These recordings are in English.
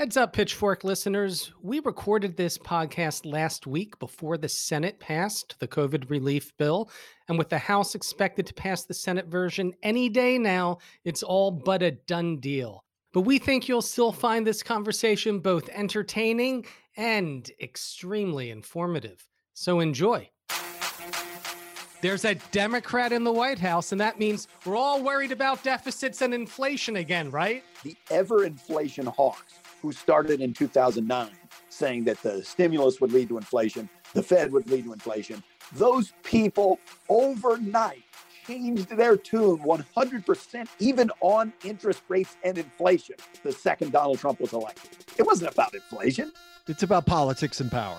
Heads up, Pitchfork listeners. We recorded this podcast last week before the Senate passed the COVID relief bill. And with the House expected to pass the Senate version any day now, it's all but a done deal. But we think you'll still find this conversation both entertaining and extremely informative. So enjoy. There's a Democrat in the White House, and that means we're all worried about deficits and inflation again, right? The ever inflation hawks who started in 2009 saying that the stimulus would lead to inflation, the Fed would lead to inflation. Those people overnight changed their tune 100%, even on interest rates and inflation, the second Donald Trump was elected. It wasn't about inflation, it's about politics and power.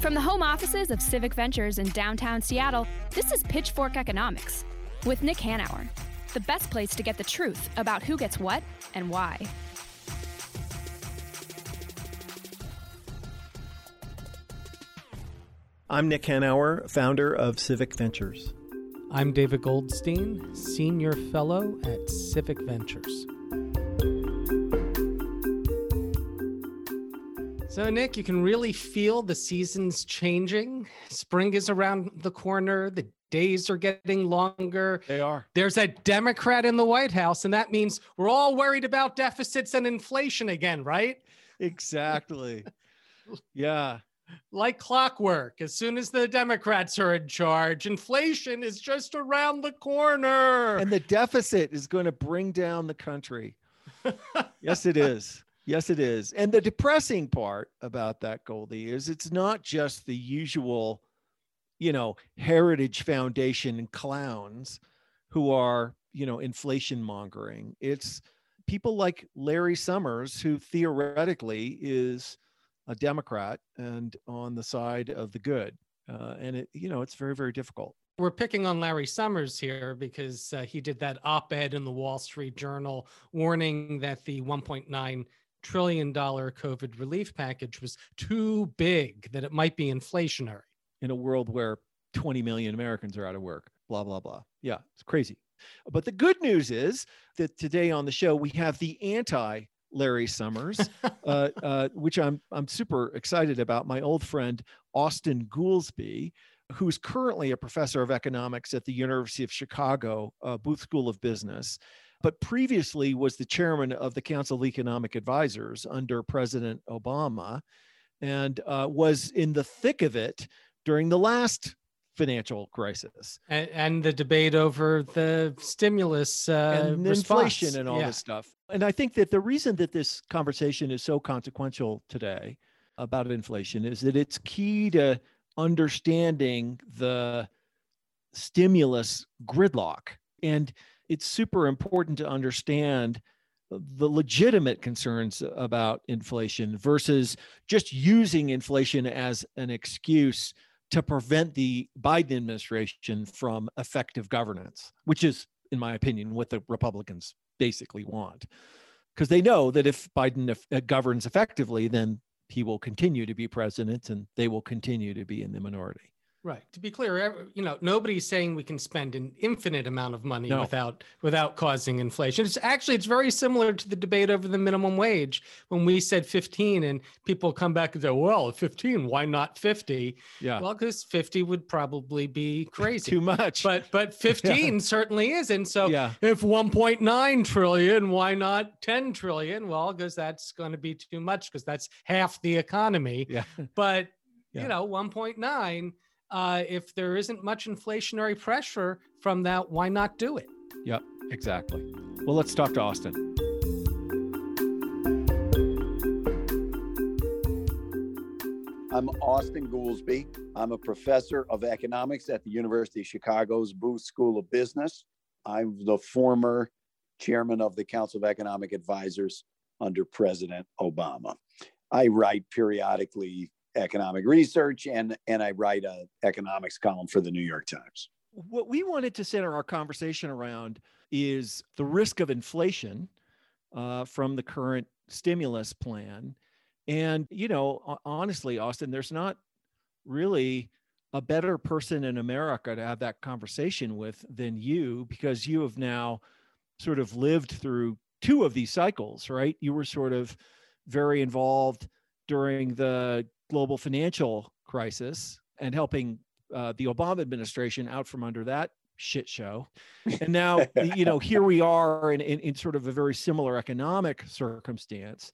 From the home offices of Civic Ventures in downtown Seattle, this is Pitchfork Economics with Nick Hanauer the best place to get the truth about who gets what and why. I'm Nick Hanauer, founder of Civic Ventures. I'm David Goldstein, Senior Fellow at Civic Ventures. So, Nick, you can really feel the seasons changing. Spring is around the corner. The days are getting longer. They are. There's a Democrat in the White House, and that means we're all worried about deficits and inflation again, right? Exactly. yeah. Like clockwork, as soon as the Democrats are in charge, inflation is just around the corner. And the deficit is going to bring down the country. yes, it is. Yes, it is. And the depressing part about that, Goldie, is it's not just the usual you know, Heritage Foundation clowns who are, you know, inflation mongering. It's people like Larry Summers, who theoretically is a Democrat and on the side of the good. Uh, and it, you know, it's very, very difficult. We're picking on Larry Summers here because uh, he did that op ed in the Wall Street Journal warning that the 1.9 trillion dollar COVID relief package was too big, that it might be inflationary in a world where 20 million Americans are out of work, blah, blah, blah. Yeah, it's crazy. But the good news is that today on the show, we have the anti Larry Summers, uh, uh, which I'm, I'm super excited about. My old friend, Austin Goolsbee, who's currently a professor of economics at the University of Chicago, uh, Booth School of Business, but previously was the chairman of the Council of Economic Advisors under President Obama and uh, was in the thick of it during the last financial crisis and, and the debate over the stimulus uh, and inflation and all yeah. this stuff. And I think that the reason that this conversation is so consequential today about inflation is that it's key to understanding the stimulus gridlock. And it's super important to understand the legitimate concerns about inflation versus just using inflation as an excuse to prevent the Biden administration from effective governance, which is, in my opinion, what the Republicans basically want. Because they know that if Biden uh, governs effectively, then he will continue to be president and they will continue to be in the minority. Right. To be clear, you know, nobody's saying we can spend an infinite amount of money no. without without causing inflation. It's actually it's very similar to the debate over the minimum wage when we said 15 and people come back and say, "Well, 15, why not 50?" Yeah. Well, cuz 50 would probably be crazy. Too much. But but 15 yeah. certainly is. And so yeah. if 1.9 trillion, why not 10 trillion? Well, cuz that's going to be too much cuz that's half the economy. Yeah. But yeah. you know, 1.9 uh, if there isn't much inflationary pressure from that, why not do it? Yep, exactly. Well, let's talk to Austin. I'm Austin Goolsbee. I'm a professor of economics at the University of Chicago's Booth School of Business. I'm the former chairman of the Council of Economic Advisors under President Obama. I write periodically economic research and and I write a economics column for the New York Times. What we wanted to center our conversation around is the risk of inflation uh, from the current stimulus plan. And you know, honestly, Austin, there's not really a better person in America to have that conversation with than you because you have now sort of lived through two of these cycles, right? You were sort of very involved during the global financial crisis and helping uh, the Obama administration out from under that shit show. And now, you know, here we are in, in, in sort of a very similar economic circumstance.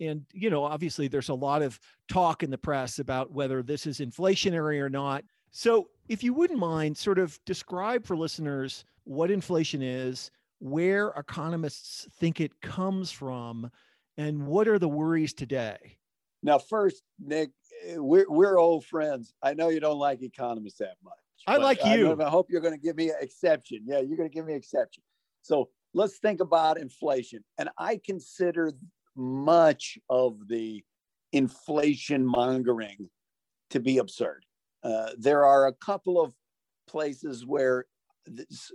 And, you know, obviously there's a lot of talk in the press about whether this is inflationary or not. So, if you wouldn't mind, sort of describe for listeners what inflation is, where economists think it comes from, and what are the worries today? Now, first, Nick, eh, we're, we're old friends. I know you don't like economists that much. I like you. I, I hope you're going to give me an exception. Yeah, you're going to give me an exception. So let's think about inflation. And I consider much of the inflation mongering to be absurd. Uh, there are a couple of places where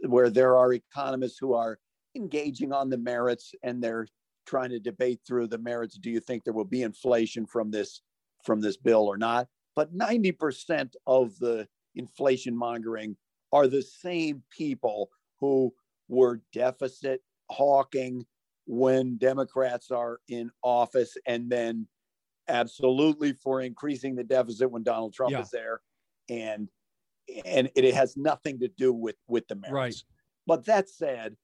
where there are economists who are engaging on the merits and they're trying to debate through the merits. Do you think there will be inflation from this from this bill or not? But 90% of the inflation mongering are the same people who were deficit hawking when Democrats are in office and then absolutely for increasing the deficit when Donald Trump yeah. is there. And and it has nothing to do with with the merits. Right. But that said,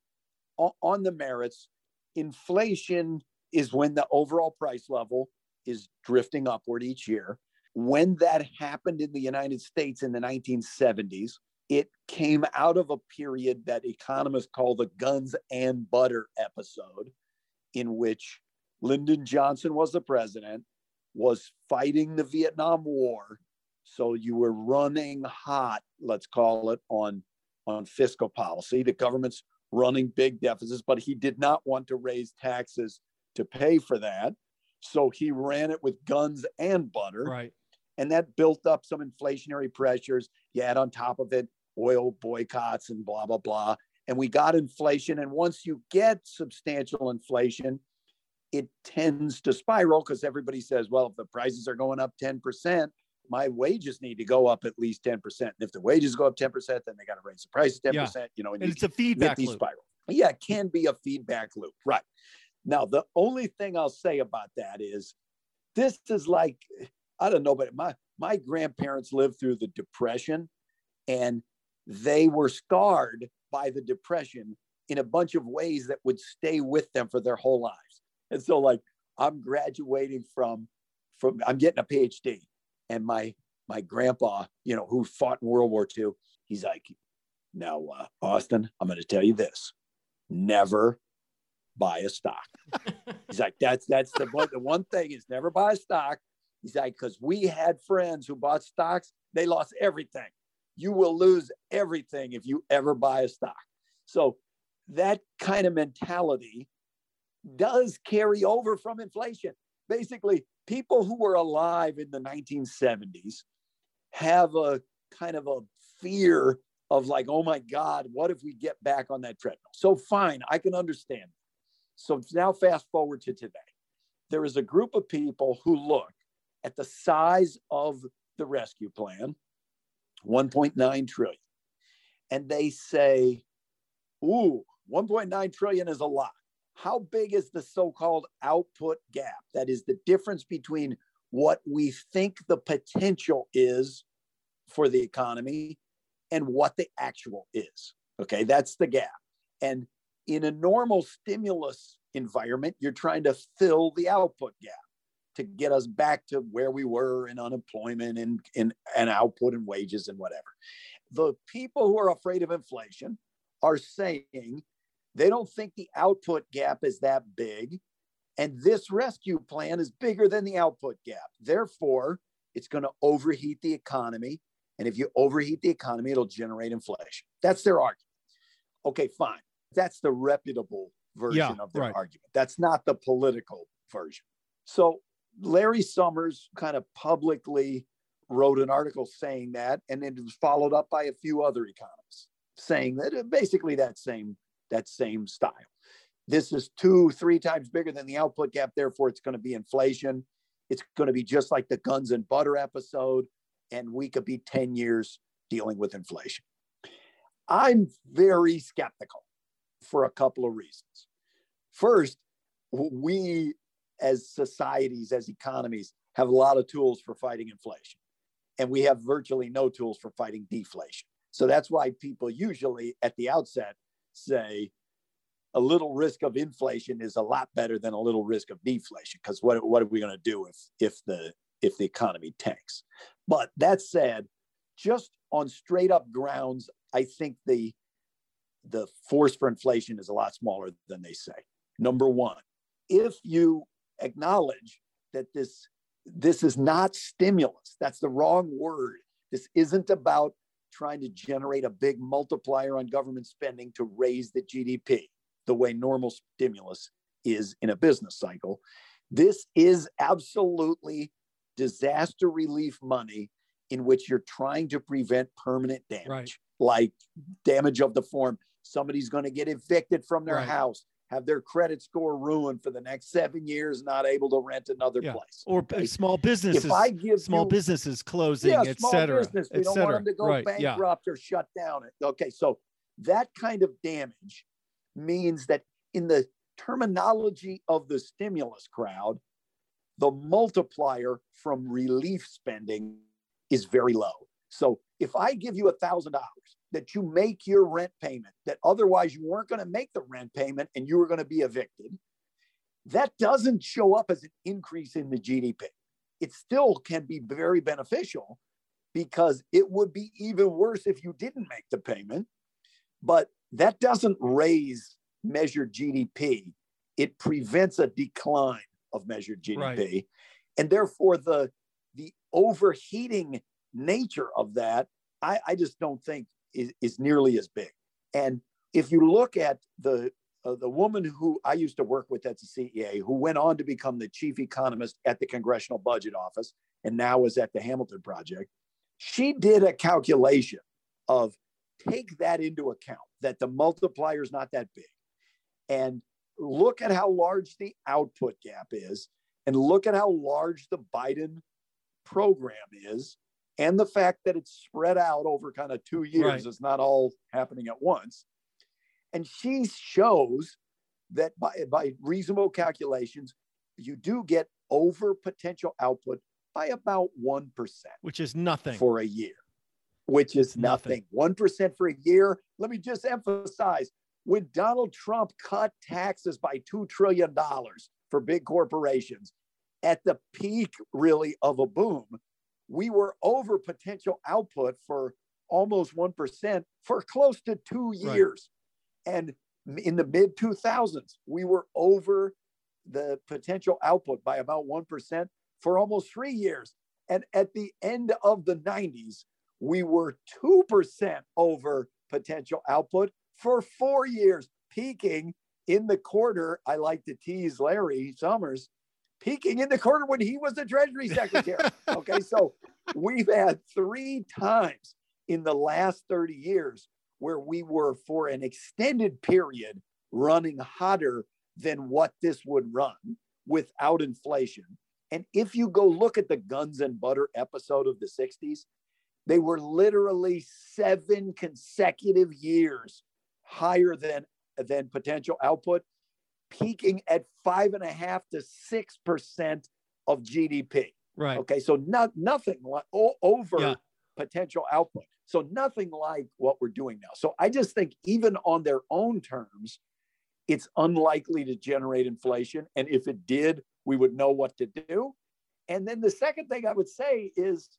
on, on the merits, inflation is when the overall price level is drifting upward each year. When that happened in the United States in the 1970s, it came out of a period that economists call the guns and butter episode, in which Lyndon Johnson was the president, was fighting the Vietnam War. So you were running hot, let's call it, on, on fiscal policy. The government's running big deficits, but he did not want to raise taxes to pay for that. So he ran it with guns and butter. Right. And that built up some inflationary pressures. You add on top of it oil boycotts and blah, blah, blah. And we got inflation. And once you get substantial inflation, it tends to spiral because everybody says, well, if the prices are going up 10%, my wages need to go up at least 10%. And if the wages go up 10%, then they got to raise the price 10%, yeah. you know, and, and it's a feedback loop. Spiral. Yeah, it can be a feedback loop. Right. Now, the only thing I'll say about that is this is like, I don't know, but my, my grandparents lived through the Depression and they were scarred by the Depression in a bunch of ways that would stay with them for their whole lives. And so, like, I'm graduating from, from I'm getting a PhD and my my grandpa, you know, who fought in World War II, he's like, now, uh, Austin, I'm going to tell you this: never buy a stock. he's like, that's that's the one. The one thing is never buy a stock. He's like, because we had friends who bought stocks, they lost everything. You will lose everything if you ever buy a stock. So that kind of mentality does carry over from inflation. Basically, people who were alive in the 1970s have a kind of a fear of like, oh my God, what if we get back on that treadmill? So fine, I can understand. So now fast forward to today. There is a group of people who look at the size of the rescue plan, 1.9 trillion, and they say, ooh, 1.9 trillion is a lot how big is the so called output gap? That is the difference between what we think the potential is for the economy and what the actual is. Okay, that's the gap. And in a normal stimulus environment, you're trying to fill the output gap to get us back to where we were in unemployment and, in, and output and wages and whatever. The people who are afraid of inflation are saying they don't think the output gap is that big. And this rescue plan is bigger than the output gap. Therefore, it's going to overheat the economy. And if you overheat the economy, it'll generate inflation. That's their argument. Okay, fine. That's the reputable version yeah, of their right. argument. That's not the political version. So Larry Summers kind of publicly wrote an article saying that, and then it was followed up by a few other economists saying that basically that same that same style. This is two, three times bigger than the output gap. Therefore, it's going to be inflation. It's going to be just like the guns and butter episode. And we could be 10 years dealing with inflation. I'm very skeptical for a couple of reasons. First, we as societies, as economies, have a lot of tools for fighting inflation, and we have virtually no tools for fighting deflation. So that's why people usually at the outset say a little risk of inflation is a lot better than a little risk of deflation because what, what are we going to do if if the if the economy tanks? But that said just on straight up grounds i think the the force for inflation is a lot smaller than they say. Number one if you acknowledge that this this is not stimulus that's the wrong word. This isn't about trying to generate a big multiplier on government spending to raise the gdp the way normal stimulus is in a business cycle. This is absolutely disaster relief money in which you're trying to prevent permanent damage, right. like damage of the form. Somebody's going to get evicted from their right. house, have their credit score ruined for the next seven years, not able to rent another yeah. place. Or okay? small businesses, if I give small you, businesses closing, yeah, et cetera. Business, we don't want them to go right. bankrupt yeah. or shut down. Okay, so that kind of damage means that in the terminology of the stimulus crowd, the multiplier from relief spending is very low. So if I give you a thousand dollars that you make your rent payment, that otherwise you weren't going to make the rent payment and you were going to be evicted, that doesn't show up as an increase in the GDP. It still can be very beneficial because it would be even worse if you didn't make the payment. But that doesn't raise measured GDP. It prevents a decline of measured GDP. Right. And therefore, the, the overheating nature of that, I, I just don't think is, is nearly as big. And if you look at the uh, the woman who I used to work with at the CEA, who went on to become the chief economist at the Congressional Budget Office and now is at the Hamilton Project, she did a calculation of take that into account that the multiplier is not that big and look at how large the output gap is and look at how large the Biden program is and the fact that it's spread out over kind of two years right. it's not all happening at once and she shows that by, by reasonable calculations you do get over potential output by about 1% which is nothing for a year which is nothing. nothing. 1% for a year. Let me just emphasize when Donald Trump cut taxes by $2 trillion for big corporations at the peak, really, of a boom, we were over potential output for almost 1% for close to two years. Right. And in the mid 2000s, we were over the potential output by about 1% for almost three years. And at the end of the 90s, we were 2% over potential output for four years, peaking in the quarter. I like to tease Larry Summers, peaking in the quarter when he was the Treasury Secretary. okay, so we've had three times in the last 30 years where we were for an extended period running hotter than what this would run without inflation. And if you go look at the guns and butter episode of the 60s, they were literally seven consecutive years higher than, than potential output, peaking at five and a half to six percent of GDP. Right. Okay. So not nothing like over yeah. potential output. So nothing like what we're doing now. So I just think even on their own terms, it's unlikely to generate inflation. And if it did, we would know what to do. And then the second thing I would say is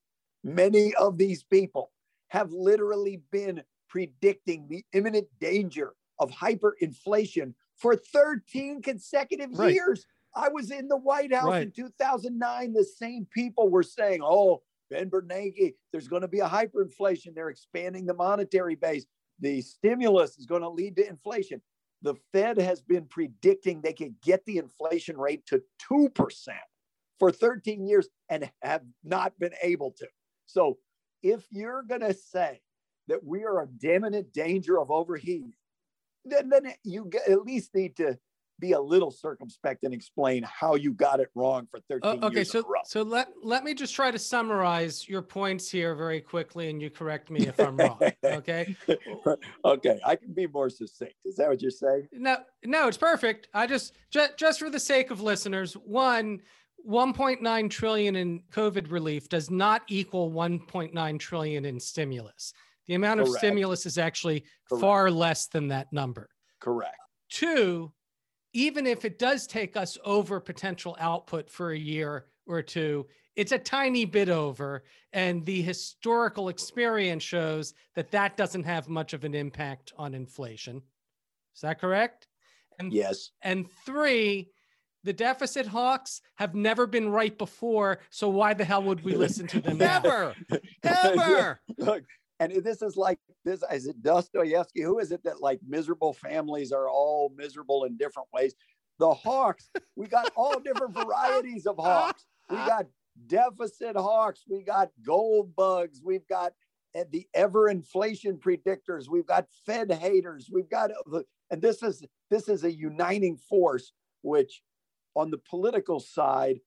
Many of these people have literally been predicting the imminent danger of hyperinflation for 13 consecutive right. years. I was in the White House right. in 2009. The same people were saying, oh, Ben Bernanke, there's going to be a hyperinflation. They're expanding the monetary base. The stimulus is going to lead to inflation. The Fed has been predicting they could get the inflation rate to 2% for 13 years and have not been able to. So if you're going to say that we are in imminent danger of overheating, then, then you at least need to be a little circumspect and explain how you got it wrong for 13 uh, okay, years so so let let me just try to summarize your points here very quickly, and you correct me if I'm wrong. Okay. okay, I can be more succinct. Is that what you're saying? No, no, it's perfect. I just just just for the sake of listeners, one. 1.9 trillion in COVID relief does not equal 1.9 trillion in stimulus. The amount of stimulus is actually Correct. far less than that number. Correct. Two, even if it does take us over potential output for a year or two, it's a tiny bit over. And the historical experience shows that that doesn't have much of an impact on inflation. Is that correct? And, yes. And three, the deficit hawks have never been right before. So why the hell would we listen to them? Never, ever. Look, and this is like this is it Dostoevsky? Who is it that like miserable families are all miserable in different ways? The hawks, we got all different varieties of hawks. We got deficit hawks, we got gold bugs, we've got eh, the ever inflation predictors, we've got Fed haters, we've got and this is this is a uniting force which on the political side,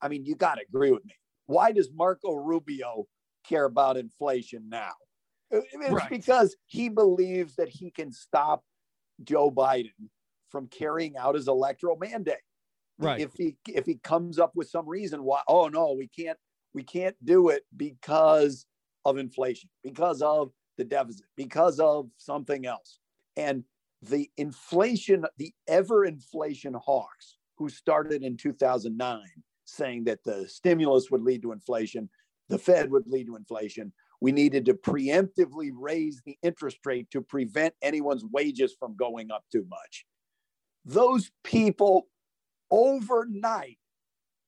I mean, you got to agree with me. Why does Marco Rubio care about inflation now? It's right. because he believes that he can stop Joe Biden from carrying out his electoral mandate. Right. If he if he comes up with some reason why, oh no, we can't we can't do it because of inflation, because of the deficit, because of something else. And the inflation, the ever inflation hawks who started in 2009 saying that the stimulus would lead to inflation, the Fed would lead to inflation, we needed to preemptively raise the interest rate to prevent anyone's wages from going up too much. Those people overnight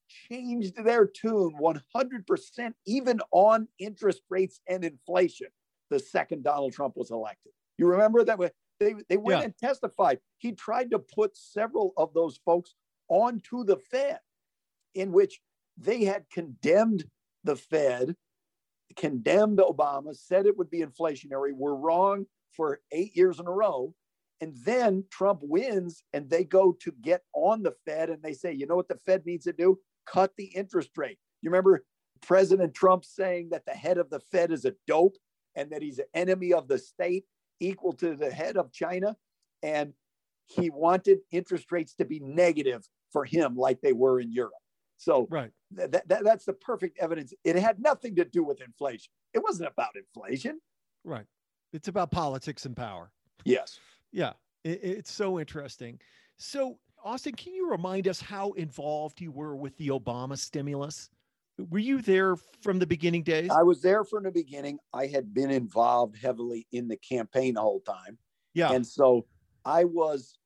changed their tune 100%, even on interest rates and inflation, the second Donald Trump was elected. You remember that? They, they went yeah. and testified. He tried to put several of those folks onto the Fed, in which they had condemned the Fed condemned Obama, said it would be inflationary, were wrong for eight years in a row. And then Trump wins and they go to get on the Fed and they say, you know what the Fed needs to do? Cut the interest rate. You remember President Trump saying that the head of the Fed is a dope and that he's an enemy of the state equal to the head of China. And he wanted interest rates to be negative for him, like they were in Europe. So right. Th- that, that's the perfect evidence. It had nothing to do with inflation. It wasn't about inflation. Right. It's about politics and power. Yes. Yeah. It, it's so interesting. So, Austin, can you remind us how involved you were with the Obama stimulus? Were you there from the beginning days? I was there from the beginning. I had been involved heavily in the campaign the whole time. Yeah. And so I was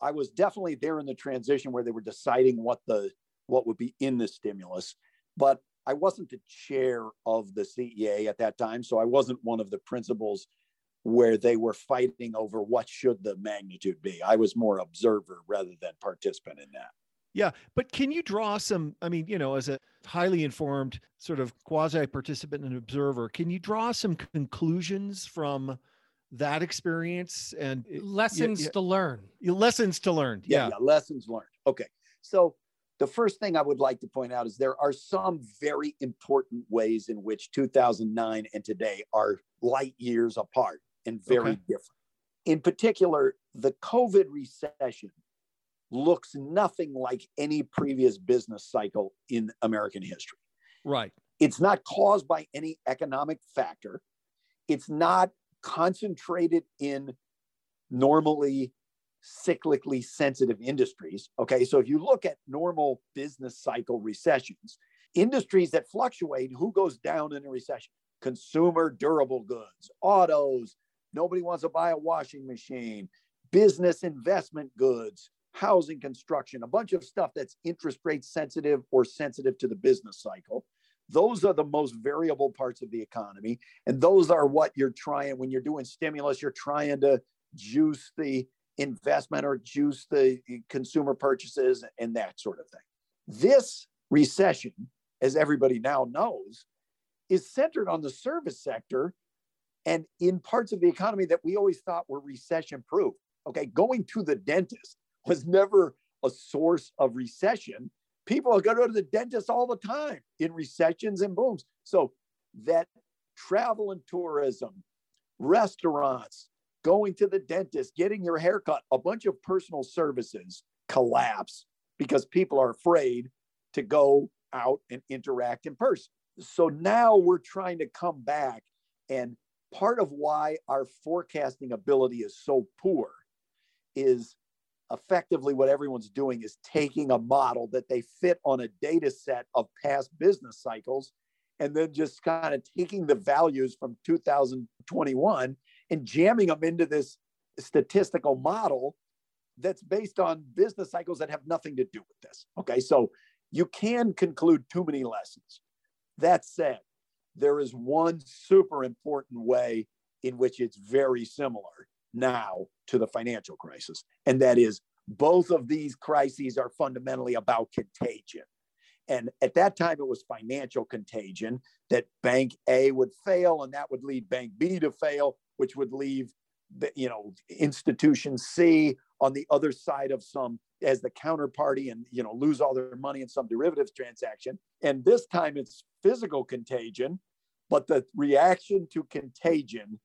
I was definitely there in the transition where they were deciding what the what would be in the stimulus. But I wasn't the chair of the CEA at that time, so I wasn't one of the principals where they were fighting over what should the magnitude be. I was more observer rather than participant in that. Yeah, but can you draw some? I mean, you know, as a highly informed sort of quasi participant and observer, can you draw some conclusions from that experience and lessons yeah, yeah, to learn? Lessons to learn. Yeah, yeah, lessons learned. Okay, so the first thing I would like to point out is there are some very important ways in which 2009 and today are light years apart and very okay. different. In particular, the COVID recession looks nothing like any previous business cycle in American history. Right. It's not caused by any economic factor. It's not concentrated in normally cyclically sensitive industries. Okay, so if you look at normal business cycle recessions, industries that fluctuate, who goes down in a recession? Consumer durable goods, autos, nobody wants to buy a washing machine, business investment goods, housing construction, a bunch of stuff that's interest rate sensitive or sensitive to the business cycle. Those are the most variable parts of the economy. And those are what you're trying, when you're doing stimulus, you're trying to juice the investment or juice the consumer purchases and that sort of thing. This recession, as everybody now knows, is centered on the service sector and in parts of the economy that we always thought were recession proof. Okay, going to the dentist was never a source of recession, people go to the dentist all the time in recessions and booms. So that travel and tourism, restaurants, going to the dentist, getting your haircut, a bunch of personal services collapse because people are afraid to go out and interact in person. So now we're trying to come back. And part of why our forecasting ability is so poor is effectively what everyone's doing is taking a model that they fit on a data set of past business cycles and then just kind of taking the values from 2021 and jamming them into this statistical model that's based on business cycles that have nothing to do with this. Okay, so you can conclude too many lessons. That said, there is one super important way in which it's very similar now to the financial crisis, and that is both of these crises are fundamentally about contagion. And at that time, it was financial contagion that bank A would fail, and that would lead bank B to fail, which would leave, the, you know, institution C on the other side of some as the counterparty and you know lose all their money in some derivatives transaction. And this time, it's physical contagion, but the reaction to contagion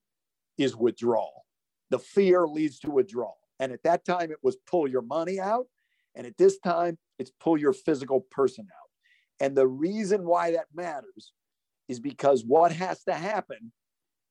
is withdrawal. The fear leads to withdrawal. And at that time, it was pull your money out. And at this time, it's pull your physical person out. And the reason why that matters is because what has to happen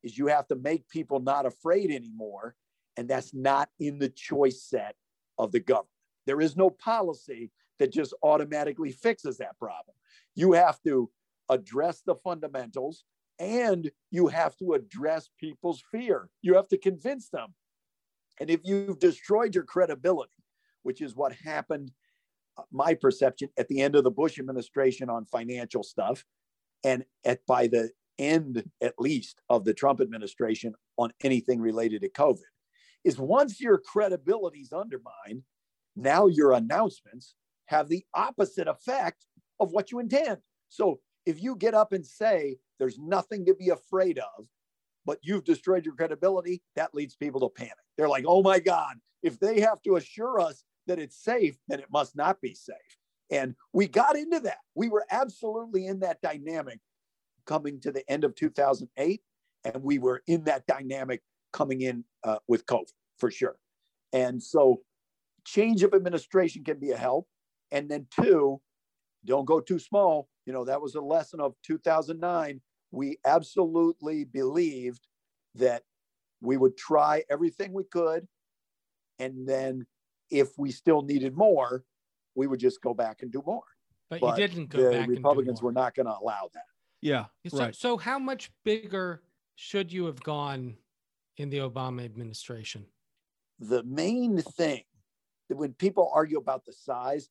is you have to make people not afraid anymore. And that's not in the choice set of the government. There is no policy that just automatically fixes that problem. You have to address the fundamentals and you have to address people's fear. You have to convince them. And if you've destroyed your credibility, which is what happened uh, my perception at the end of the Bush administration on financial stuff, and at by the end, at least, of the Trump administration on anything related to COVID, is once your credibility is undermined, now your announcements have the opposite effect of what you intend. So if you get up and say there's nothing to be afraid of, but you've destroyed your credibility, that leads people to panic. They're like, oh my God, if they have to assure us that it's safe, then it must not be safe. And we got into that. We were absolutely in that dynamic coming to the end of 2008. And we were in that dynamic coming in uh, with COVID for sure. And so change of administration can be a help. And then, two, don't go too small. You know, that was a lesson of 2009. We absolutely believed that we would try everything we could and then if we still needed more, we would just go back and do more. But, but you didn't go back and the back. Republicans were not going to allow that. Yeah. So, right. so how much bigger should you have gone in the Obama administration? The main thing that when people argue about the size,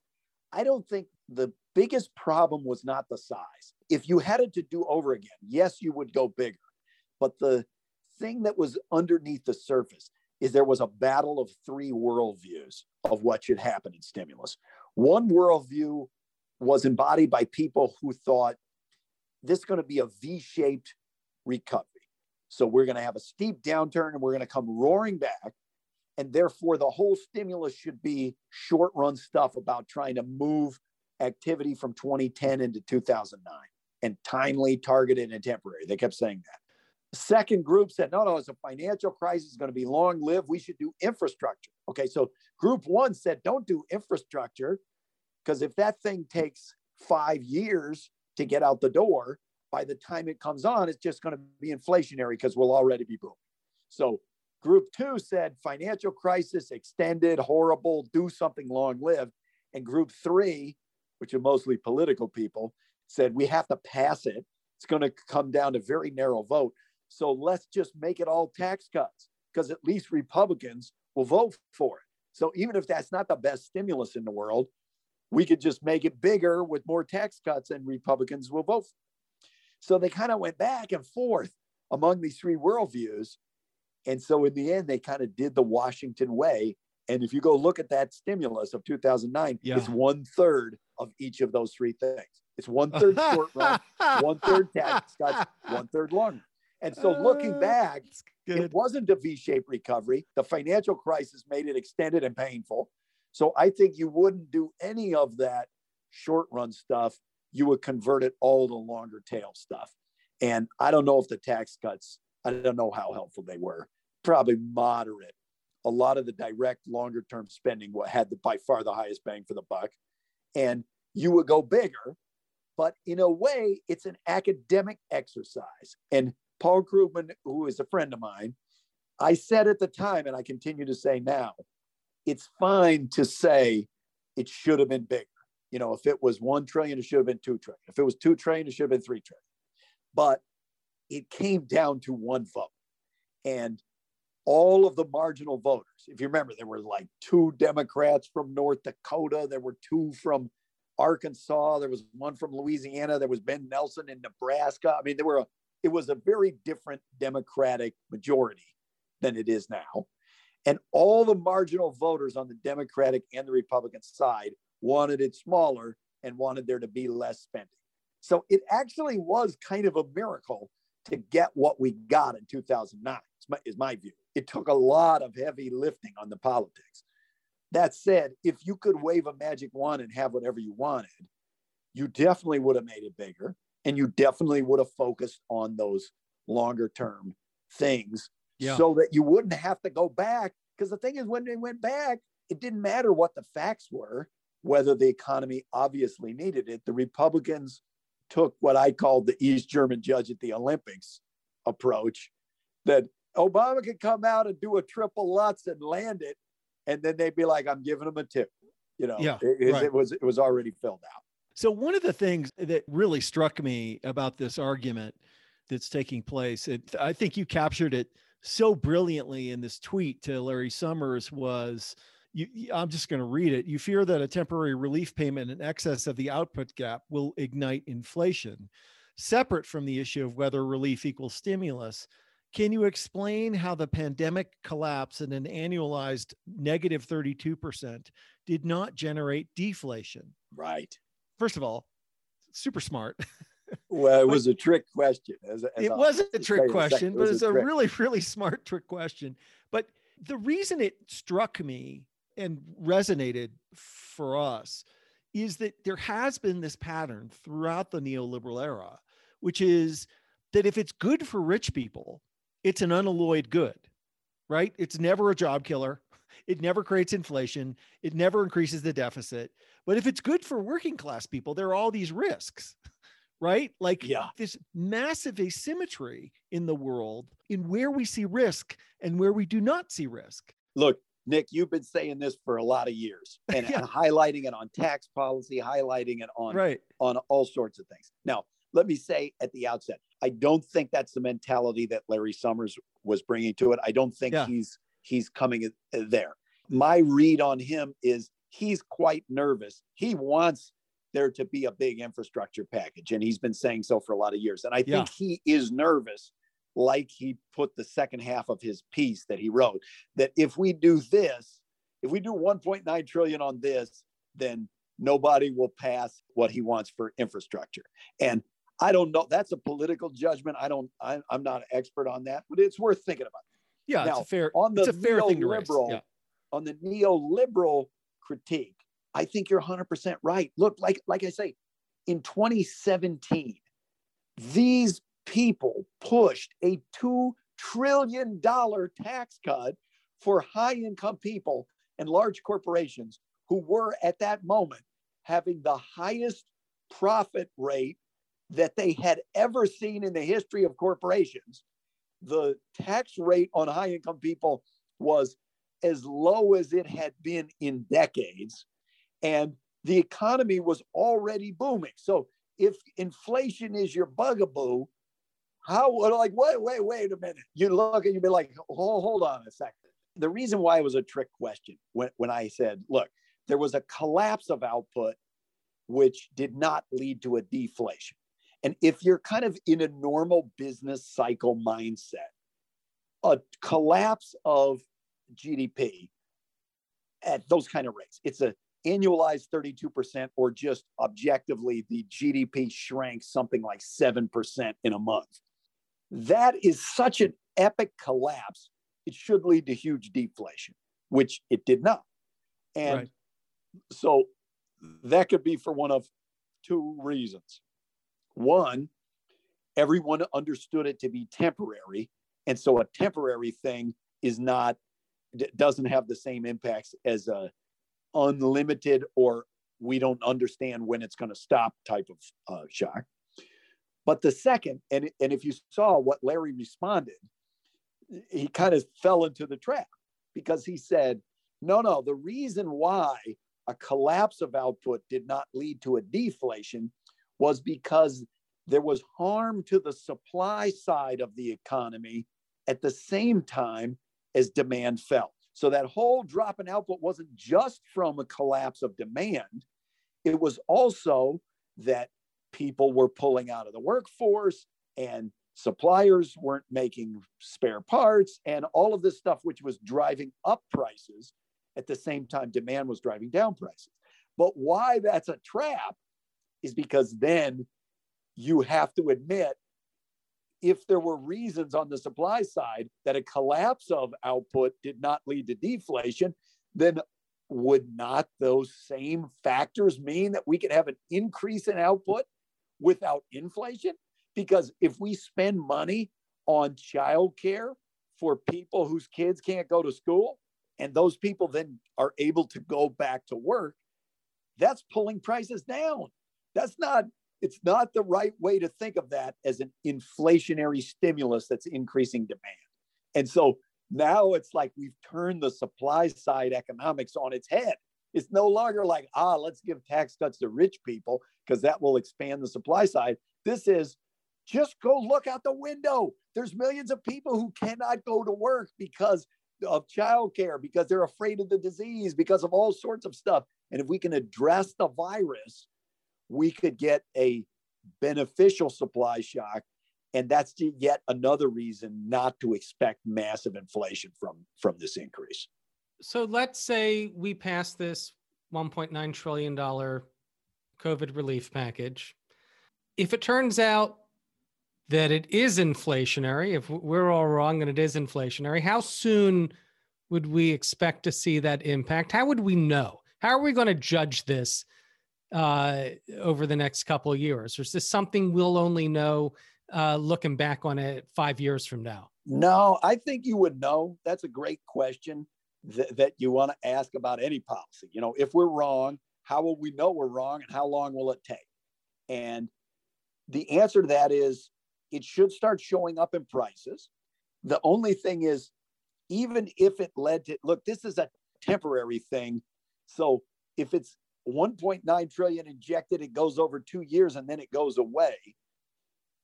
I don't think the biggest problem was not the size. If you had it to do over again, yes, you would go bigger. But the thing that was underneath the surface is there was a battle of three worldviews of what should happen in stimulus. One worldview was embodied by people who thought this is going to be a V shaped recovery. So we're going to have a steep downturn and we're going to come roaring back. And therefore, the whole stimulus should be short run stuff about trying to move activity from 2010 into 2009 and timely, targeted, and temporary. They kept saying that. Second group said, no, no, it's a financial crisis. It's going to be long lived. We should do infrastructure. Okay. So group one said, don't do infrastructure because if that thing takes five years to get out the door, by the time it comes on, it's just going to be inflationary because we'll already be booming. So group two said financial crisis, extended, horrible, do something long lived. And group three, which are mostly political people, said we have to pass it. It's going to come down to very narrow vote. So let's just make it all tax cuts because at least Republicans will vote for it. So even if that's not the best stimulus in the world, we could just make it bigger with more tax cuts and Republicans will vote. So they kind of went back and forth among these three worldviews. And so in the end, they kind of did the Washington way. And if you go look at that stimulus of 2009, yeah. it's one third of each of those three things. It's one third short run, one third tax cuts, one third long. And so looking uh, back, it wasn't a V shaped recovery. The financial crisis made it extended and painful. So I think you wouldn't do any of that short run stuff. You would convert it all to longer tail stuff. And I don't know if the tax cuts, I don't know how helpful they were. Probably moderate. A lot of the direct longer term spending had the, by far the highest bang for the buck. And you would go bigger, but in a way, it's an academic exercise. And Paul Krugman, who is a friend of mine, I said at the time, and I continue to say now, it's fine to say it should have been bigger. You know, if it was one trillion, it should have been two trillion. If it was two trillion, it should have been three trillion. But it came down to one vote. And all of the marginal voters, if you remember, there were like two Democrats from North Dakota, there were two from Arkansas, there was one from Louisiana, there was Ben Nelson in Nebraska. I mean, there were a, it was a very different Democratic majority than it is now. And all the marginal voters on the Democratic and the Republican side wanted it smaller and wanted there to be less spending. So it actually was kind of a miracle to get what we got in 2009, is my, is my view. It took a lot of heavy lifting on the politics. That said, if you could wave a magic wand and have whatever you wanted, you definitely would have made it bigger and you definitely would have focused on those longer term things yeah. so that you wouldn't have to go back. Because the thing is, when they went back, it didn't matter what the facts were, whether the economy obviously needed it. The Republicans took what I called the East German judge at the Olympics approach that Obama could come out and do a triple Lutz and land it, and then they'd be like, I'm giving him a tip. You know, yeah, it, right. it was it was already filled out. So one of the things that really struck me about this argument that's taking place, it, I think you captured it so brilliantly in this tweet to Larry Summers was you, I'm just going to read it. You fear that a temporary relief payment in excess of the output gap will ignite inflation. Separate from the issue of whether relief equals stimulus, can you explain how the pandemic collapse and an annualized negative 32% did not generate deflation? Right. First of all, super smart. well, it was a trick question. As, as it wasn't a trick question, but it's a, a really, really smart trick question. But the reason it struck me and resonated for us is that there has been this pattern throughout the neoliberal era, which is that if it's good for rich people, it's an unalloyed good, right? It's never a job killer. It never creates inflation. It never increases the deficit. But if it's good for working class people, there are all these risks right? Like yeah. this massive asymmetry in the world in where we see risk and where we do not see risk. Look, Nick, you've been saying this for a lot of years and, yeah. and highlighting it on tax policy, highlighting it on right. on all sorts of things. Now, let me say at the outset, I don't think that's the mentality that Larry Summers was bringing to it. I don't think yeah. he's he's coming uh, there. My read on him is he's quite nervous. He wants there to be a big infrastructure package. And he's been saying so for a lot of years. And I think yeah. he is nervous, like he put the second half of his piece that he wrote, that if we do this, if we do 1.9 trillion on this, then nobody will pass what he wants for infrastructure. And I don't know. That's a political judgment. I don't. I, am not an expert on that, but it's worth thinking about. Yeah, now, it's a fair. On the it's a fair thing to raise. Yeah. On the neoliberal critique, I think you're 100% right. Look, like like I say, in 2017, these people pushed a 2 trillion dollar tax cut for high income people and large corporations who were at that moment having the highest profit rate that they had ever seen in the history of corporations. The tax rate on high income people was as low as it had been in decades and the economy was already booming. So if inflation is your bugaboo, how like wait wait wait a minute? You look and you'd be like, hold, hold on a second. The reason why it was a trick question when when I said, look, there was a collapse of output, which did not lead to a deflation. And if you're kind of in a normal business cycle mindset, a collapse of GDP at those kind of rates, it's a annualized 32% or just objectively the GDP shrank something like 7% in a month. That is such an epic collapse. It should lead to huge deflation, which it did not. And right. so that could be for one of two reasons. One, everyone understood it to be temporary. And so a temporary thing is not, doesn't have the same impacts as a unlimited or we don't understand when it's going to stop type of uh, shock. But the second, and, and if you saw what Larry responded, he kind of fell into the trap because he said, no, no, the reason why a collapse of output did not lead to a deflation was because there was harm to the supply side of the economy at the same time as demand fell. So that whole drop in output wasn't just from a collapse of demand, it was also that people were pulling out of the workforce and suppliers weren't making spare parts and all of this stuff, which was driving up prices at the same time demand was driving down prices. But why that's a trap is because then you have to admit if there were reasons on the supply side that a collapse of output did not lead to deflation, then would not those same factors mean that we could have an increase in output without inflation? Because if we spend money on childcare for people whose kids can't go to school, and those people then are able to go back to work, that's pulling prices down. That's not, it's not the right way to think of that as an inflationary stimulus that's increasing demand. And so now it's like we've turned the supply side economics on its head. It's no longer like, ah, let's give tax cuts to rich people because that will expand the supply side. This is just go look out the window. There's millions of people who cannot go to work because of childcare, because they're afraid of the disease, because of all sorts of stuff. And if we can address the virus, we could get a beneficial supply shock. And that's yet another reason not to expect massive inflation from, from this increase. So let's say we pass this $1.9 trillion COVID relief package. If it turns out that it is inflationary, if we're all wrong and it is inflationary, how soon would we expect to see that impact? How would we know? How are we going to judge this uh, over the next couple of years? Or is this something we'll only know uh, looking back on it five years from now? No, I think you would know. That's a great question th- that you want to ask about any policy. You know, if we're wrong, how will we know we're wrong and how long will it take? And the answer to that is it should start showing up in prices. The only thing is, even if it led to look, this is a temporary thing. So if it's 1.9 trillion injected, it goes over two years and then it goes away.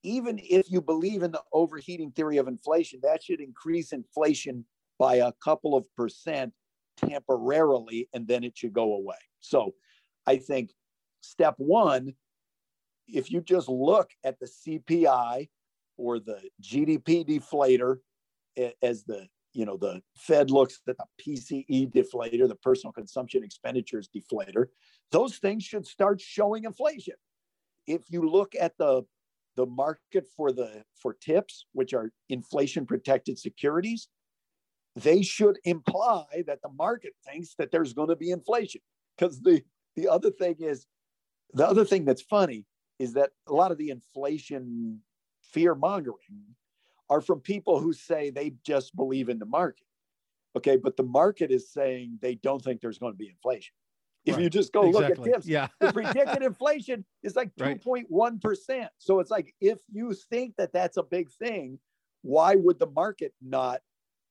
Even if you believe in the overheating theory of inflation, that should increase inflation by a couple of percent temporarily and then it should go away. So I think step one if you just look at the CPI or the GDP deflator as the you know the Fed looks at the PCE deflator, the personal consumption expenditures deflator, those things should start showing inflation. If you look at the the market for the for tips, which are inflation protected securities, they should imply that the market thinks that there's going to be inflation. Because the the other thing is the other thing that's funny is that a lot of the inflation fear mongering are from people who say they just believe in the market. Okay, but the market is saying they don't think there's going to be inflation. If right. you just go exactly. look at tips, yeah. the predicted inflation is like 2.1%. So it's like if you think that that's a big thing, why would the market not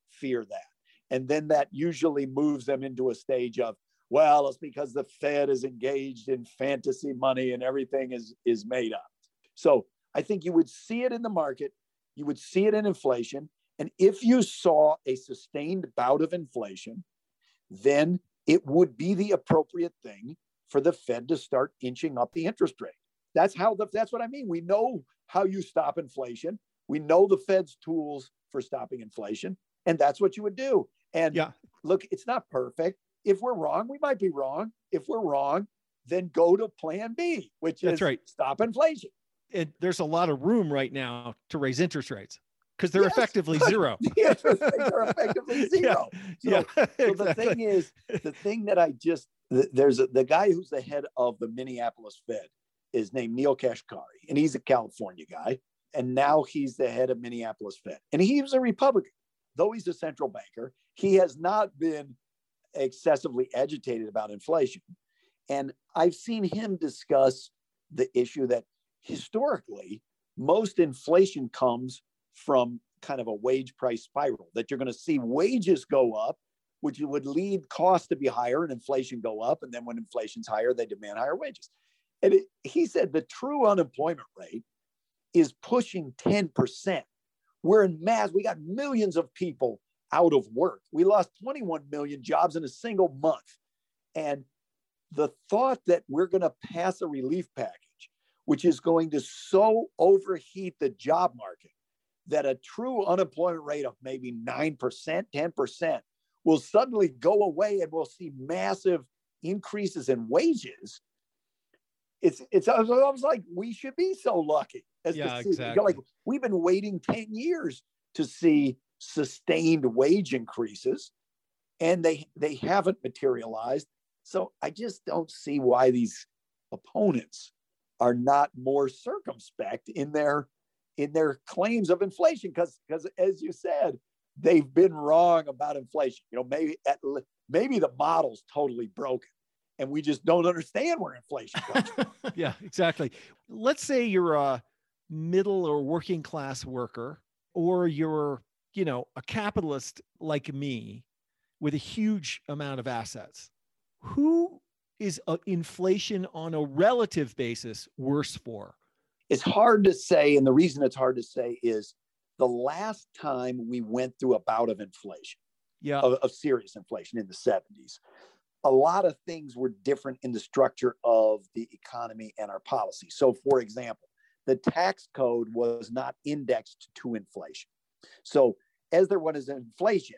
fear that? And then that usually moves them into a stage of, well, it's because the Fed is engaged in fantasy money and everything is, is made up. So I think you would see it in the market, you would see it in inflation. And if you saw a sustained bout of inflation, then it would be the appropriate thing for the Fed to start inching up the interest rate. That's how the, that's what I mean. We know how you stop inflation. We know the Fed's tools for stopping inflation, and that's what you would do. And yeah. look, it's not perfect if we're wrong, we might be wrong. If we're wrong, then go to plan B, which That's is right. stop inflation. It, there's a lot of room right now to raise interest rates because they're yes. effectively zero. the interest rates are effectively zero. Yeah. So, yeah, so the thing is, the thing that I just there's a, the guy who's the head of the Minneapolis Fed is named Neel Kashkari, and he's a California guy, and now he's the head of Minneapolis Fed, and he was a Republican, though he's a central banker. He has not been excessively agitated about inflation, and I've seen him discuss the issue that historically most inflation comes from kind of a wage price spiral that you're going to see wages go up which would lead costs to be higher and inflation go up and then when inflation's higher they demand higher wages. And it, he said the true unemployment rate is pushing 10% we're in mass we got millions of people out of work. We lost 21 million jobs in a single month. And the thought that we're going to pass a relief package which is going to so overheat the job market that a true unemployment rate of maybe 9%, 10% will suddenly go away and we'll see massive increases in wages. It's it's I was like we should be so lucky. As yeah, exactly. Like we've been waiting 10 years to see sustained wage increases and they they haven't materialized. So I just don't see why these opponents are not more circumspect in their in their claims of inflation. Because because as you said they've been wrong about inflation. You know maybe at, maybe the model's totally broken and we just don't understand where inflation comes from. Yeah exactly. Let's say you're a middle or working class worker or you're you know a capitalist like me with a huge amount of assets. Who is uh, inflation on a relative basis worse for? It's hard to say. And the reason it's hard to say is the last time we went through a bout of inflation, yeah. of, of serious inflation in the 70s, a lot of things were different in the structure of the economy and our policy. So, for example, the tax code was not indexed to inflation. So, as there was inflation,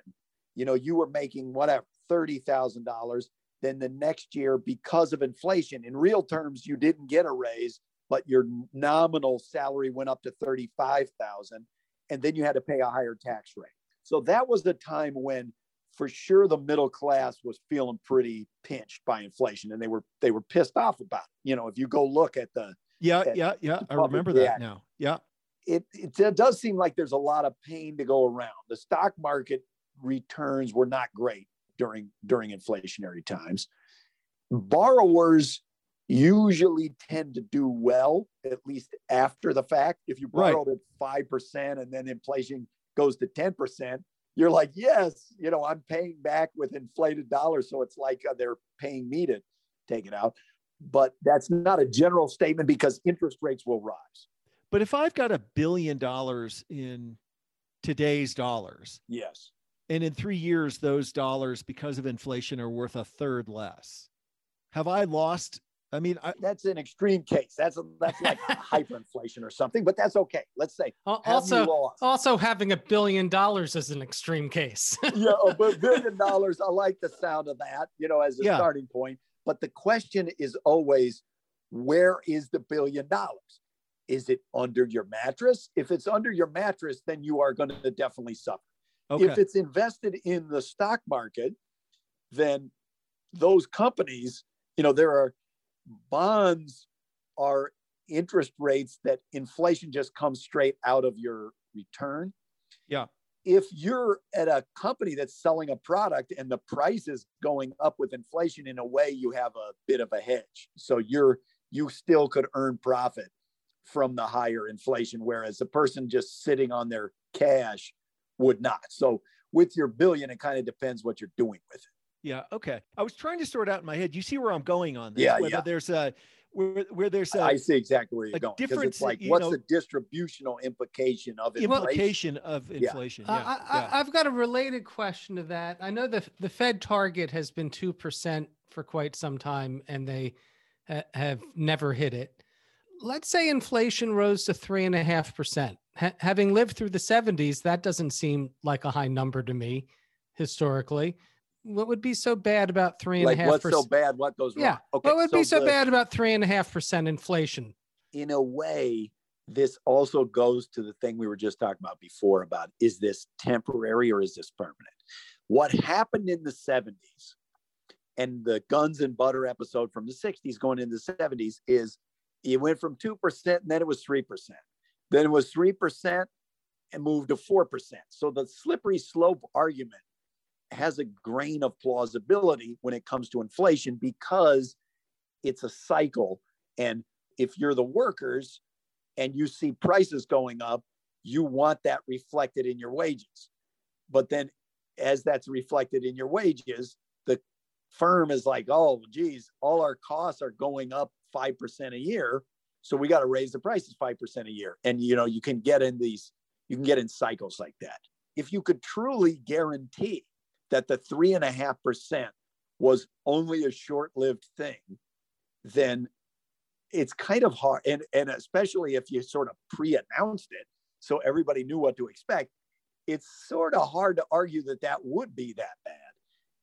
you know, you were making whatever, $30,000 then the next year, because of inflation, in real terms, you didn't get a raise, but your nominal salary went up to 35,000 and then you had to pay a higher tax rate. So that was the time when for sure the middle class was feeling pretty pinched by inflation and they were they were pissed off about it. You know, if you go look at the Yeah, at yeah, yeah, I remember that now. Yeah. It, it, it does seem like there's a lot of pain to go around. The stock market returns were not great during during inflationary times. Borrowers usually tend to do well, at least after the fact. If you borrowed right. at five percent and then inflation goes to ten percent, you're like, yes, you know, I'm paying back with inflated dollars, so it's like uh, they're paying me to take it out. But that's not a general statement because interest rates will rise. But if I've got a billion dollars in today's dollars, yes, and in three years those dollars because of inflation are worth a third less. Have i lost? I mean I, that's an extreme case. That's a, that's like hyperinflation or something but that's okay. Let's say also also having a billion dollars is an extreme case. Yeah a billion dollars i like the sound of that you know as a yeah. starting point. But the question is always where is the billion dollars? Is it under your mattress? If it's under your mattress then you are going to definitely suffer Okay. If it's invested in the stock market, then those companies, you know, there are bonds are interest rates that inflation just comes straight out of your return. Yeah. If you're at a company that's selling a product and the price is going up with inflation in a way you have a bit of a hedge. So you're you still could earn profit from the higher inflation whereas the person just sitting on their cash would not. So with your billion, it kind of depends what you're doing with it. Yeah. Okay. I was trying to sort out in my head. You see where I'm going on this? Yeah. Whether yeah. There's a where, where there's a. I see exactly where you're going. Difference. It's like what's know, the distributional implication of inflation? Implication of inflation. Yeah. yeah. I, have got a related question to that. I know the the Fed target has been two percent for quite some time, and they ha- have never hit it. Let's say inflation rose to three and a half percent ha- having lived through the 70s, that doesn't seem like a high number to me historically. What would be so bad about three and like a half? What's so bad? What goes wrong? Yeah. Okay, what would so be so bad about three and a half percent inflation? In a way, this also goes to the thing we were just talking about before about is this temporary or is this permanent? What happened in the 70s and the guns and butter episode from the 60s going into the 70s is it went from 2% and then it was 3%. Then it was 3% and moved to 4%. So the slippery slope argument has a grain of plausibility when it comes to inflation because it's a cycle. And if you're the workers and you see prices going up, you want that reflected in your wages. But then, as that's reflected in your wages, the firm is like, oh, geez, all our costs are going up 5% a year. So we got to raise the prices 5% a year. And, you know, you can get in these, you can get in cycles like that. If you could truly guarantee that the three and a half percent was only a short lived thing, then it's kind of hard. And, and especially if you sort of pre announced it so everybody knew what to expect, it's sort of hard to argue that that would be that bad.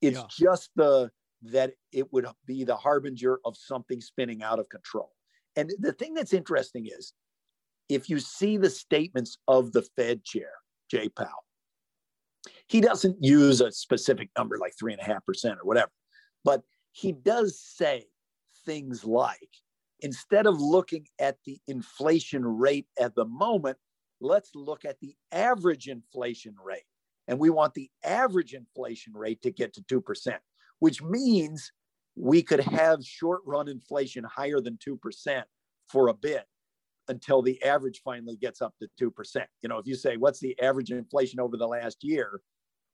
It's yeah. just the that it would be the harbinger of something spinning out of control. And the thing that's interesting is if you see the statements of the Fed chair, Jay Powell, he doesn't use a specific number like three and a half percent or whatever, but he does say things like instead of looking at the inflation rate at the moment, let's look at the average inflation rate. And we want the average inflation rate to get to 2%, which means we could have short run inflation higher than 2% for a bit until the average finally gets up to 2%. You know, if you say, what's the average inflation over the last year?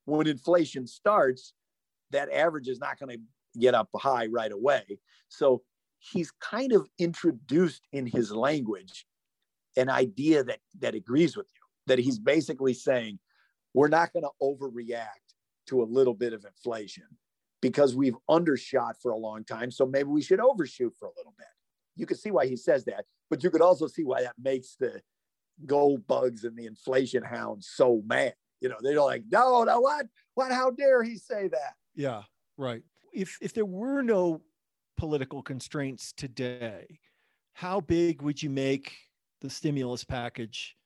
When inflation starts, that average is not going to get up high right away. So he's kind of introduced in his language an idea that, that agrees with you, that he's basically saying, we're not going to overreact to a little bit of inflation because we've undershot for a long time. So maybe we should overshoot for a little bit. You can see why he says that, but you could also see why that makes the gold bugs and the inflation hounds so mad. You know, they're like, no, no, what? What? How dare he say that? Yeah, right. If if there were no political constraints today, how big would you make the stimulus package?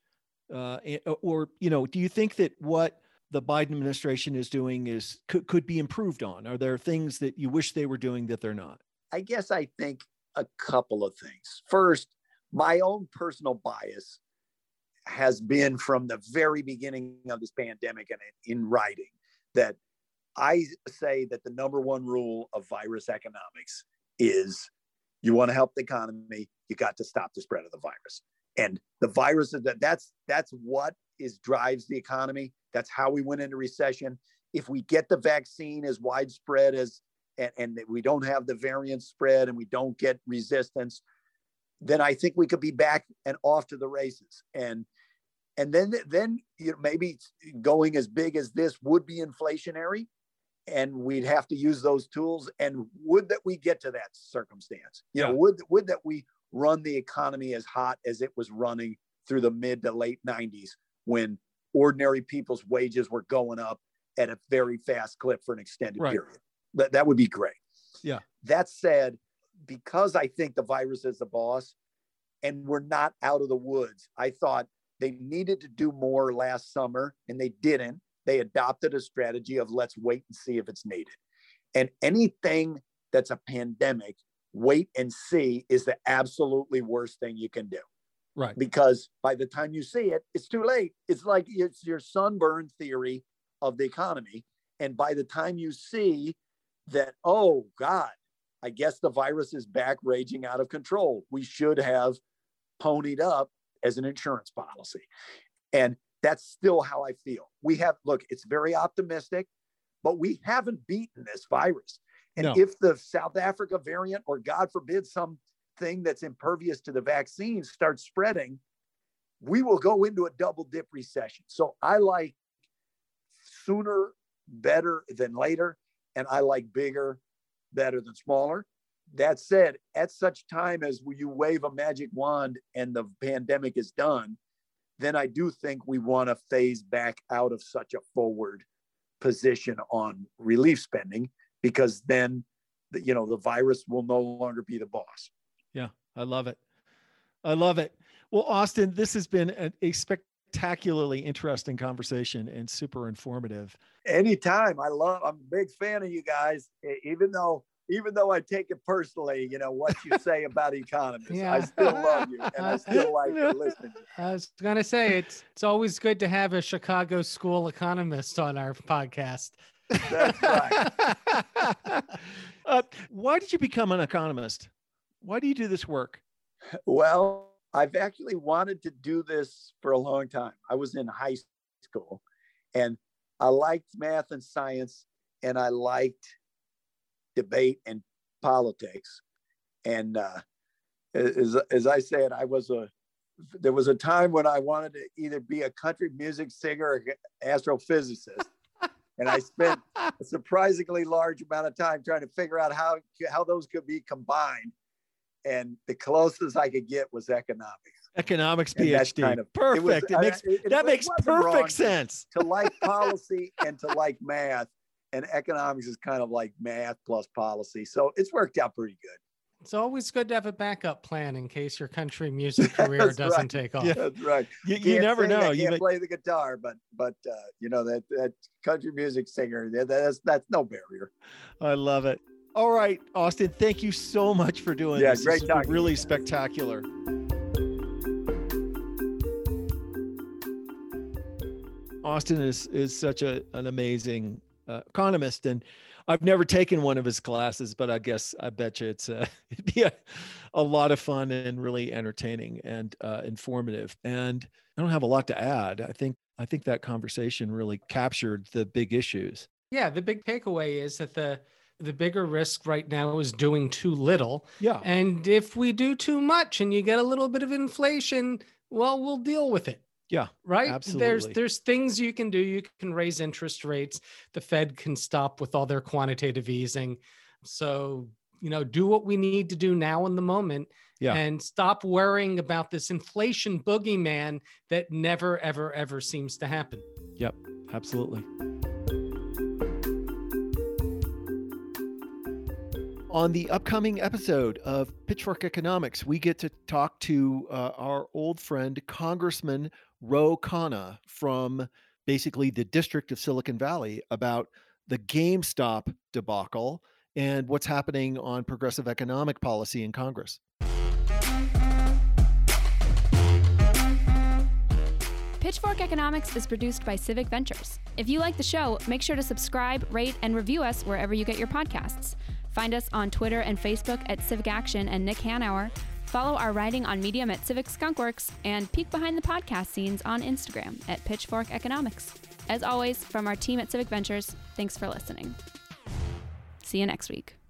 Uh, or you know, do you think that what the Biden administration is doing is could, could be improved on? Are there things that you wish they were doing that they're not? I guess I think a couple of things. First, my own personal bias has been from the very beginning of this pandemic and in writing that I say that the number one rule of virus economics is you want to help the economy, you got to stop the spread of the virus. And the virus is that that's that's what is drives the economy. That's how we went into recession. If we get the vaccine as widespread as and, and we don't have the variant spread and we don't get resistance, then I think we could be back and off to the races. And and then then you know, maybe going as big as this would be inflationary, and we'd have to use those tools. And would that we get to that circumstance? You yeah. know, would would that we run the economy as hot as it was running through the mid to late 90s when ordinary people's wages were going up at a very fast clip for an extended right. period. That, that would be great. Yeah. That said, because I think the virus is the boss and we're not out of the woods, I thought they needed to do more last summer and they didn't. They adopted a strategy of let's wait and see if it's needed. And anything that's a pandemic, wait and see is the absolutely worst thing you can do. Right. Because by the time you see it, it's too late. It's like it's your sunburn theory of the economy. And by the time you see that, oh God, I guess the virus is back raging out of control. We should have ponied up as an insurance policy. And that's still how I feel. We have, look, it's very optimistic, but we haven't beaten this virus. And no. if the South Africa variant, or God forbid, something that's impervious to the vaccine starts spreading, we will go into a double dip recession. So I like sooner better than later, and I like bigger better than smaller. That said, at such time as you wave a magic wand and the pandemic is done, then I do think we want to phase back out of such a forward position on relief spending because then the, you know the virus will no longer be the boss. Yeah, I love it. I love it. Well, Austan, this has been a, a spectacularly interesting conversation and super informative. Anytime. I love, I'm a big fan of you guys, even though even though I take it personally, you know, what you say about economists, yeah. I still love you and I still like to listen. I was gonna say it's it's always good to have a Chicago school economist on our podcast. That's right. uh, why did you become an economist? Why do you do this work? Well, I've actually wanted to do this for a long time. I was in high school and I liked math and science and I liked debate and politics. And uh, as, as I said, I was a, there was a time when I wanted to either be a country music singer or astrophysicist. and I spent a surprisingly large amount of time trying to figure out how, how those could be combined. And the closest I could get was economics. Economics PhD. Kind of, perfect. It, was, it makes, it, that makes perfect sense. To like policy and to like math and economics is kind of like math plus policy. So it's worked out pretty good. It's always good to have a backup plan in case your country music career doesn't right. take off. Yeah, that's right. You, you never know. you can't play the guitar, but but uh, you know that that country music singer that's that's no barrier. I love it. All right, Austan. Thank you so much for doing yeah, this. Great this really spectacular. Austan is is such a an amazing uh, economist, and I've never taken one of his classes, but I guess I bet you it's uh, it'd be a, a lot of fun and really entertaining and uh, informative. And I don't have a lot to add. I think I think that conversation really captured the big issues. Yeah, the big takeaway is that the the bigger risk right now is doing too little. Yeah. And if we do too much and you get a little bit of inflation, well, we'll deal with it. Yeah. Right. Absolutely. There's there's things you can do. You can raise interest rates. The Fed can stop with all their quantitative easing. So, you know, do what we need to do now in the moment. Yeah. And stop worrying about this inflation boogeyman that never, ever, ever seems to happen. Yep. Absolutely. On the upcoming episode of Pitchfork Economics, we get to talk to uh, our old friend, Congressman Ro Khanna from basically the district of Silicon Valley about the GameStop debacle and what's happening on progressive economic policy in Congress. Pitchfork Economics is produced by Civic Ventures. If you like the show, make sure to subscribe, rate, and review us wherever you get your podcasts. Find us on Twitter and Facebook at Civic Action and Nick Hanauer. Follow our writing on Medium at Civic Skunkworks and peek behind the podcast scenes on Instagram at Pitchfork Economics. As always, from our team at Civic Ventures, thanks for listening. See you next week.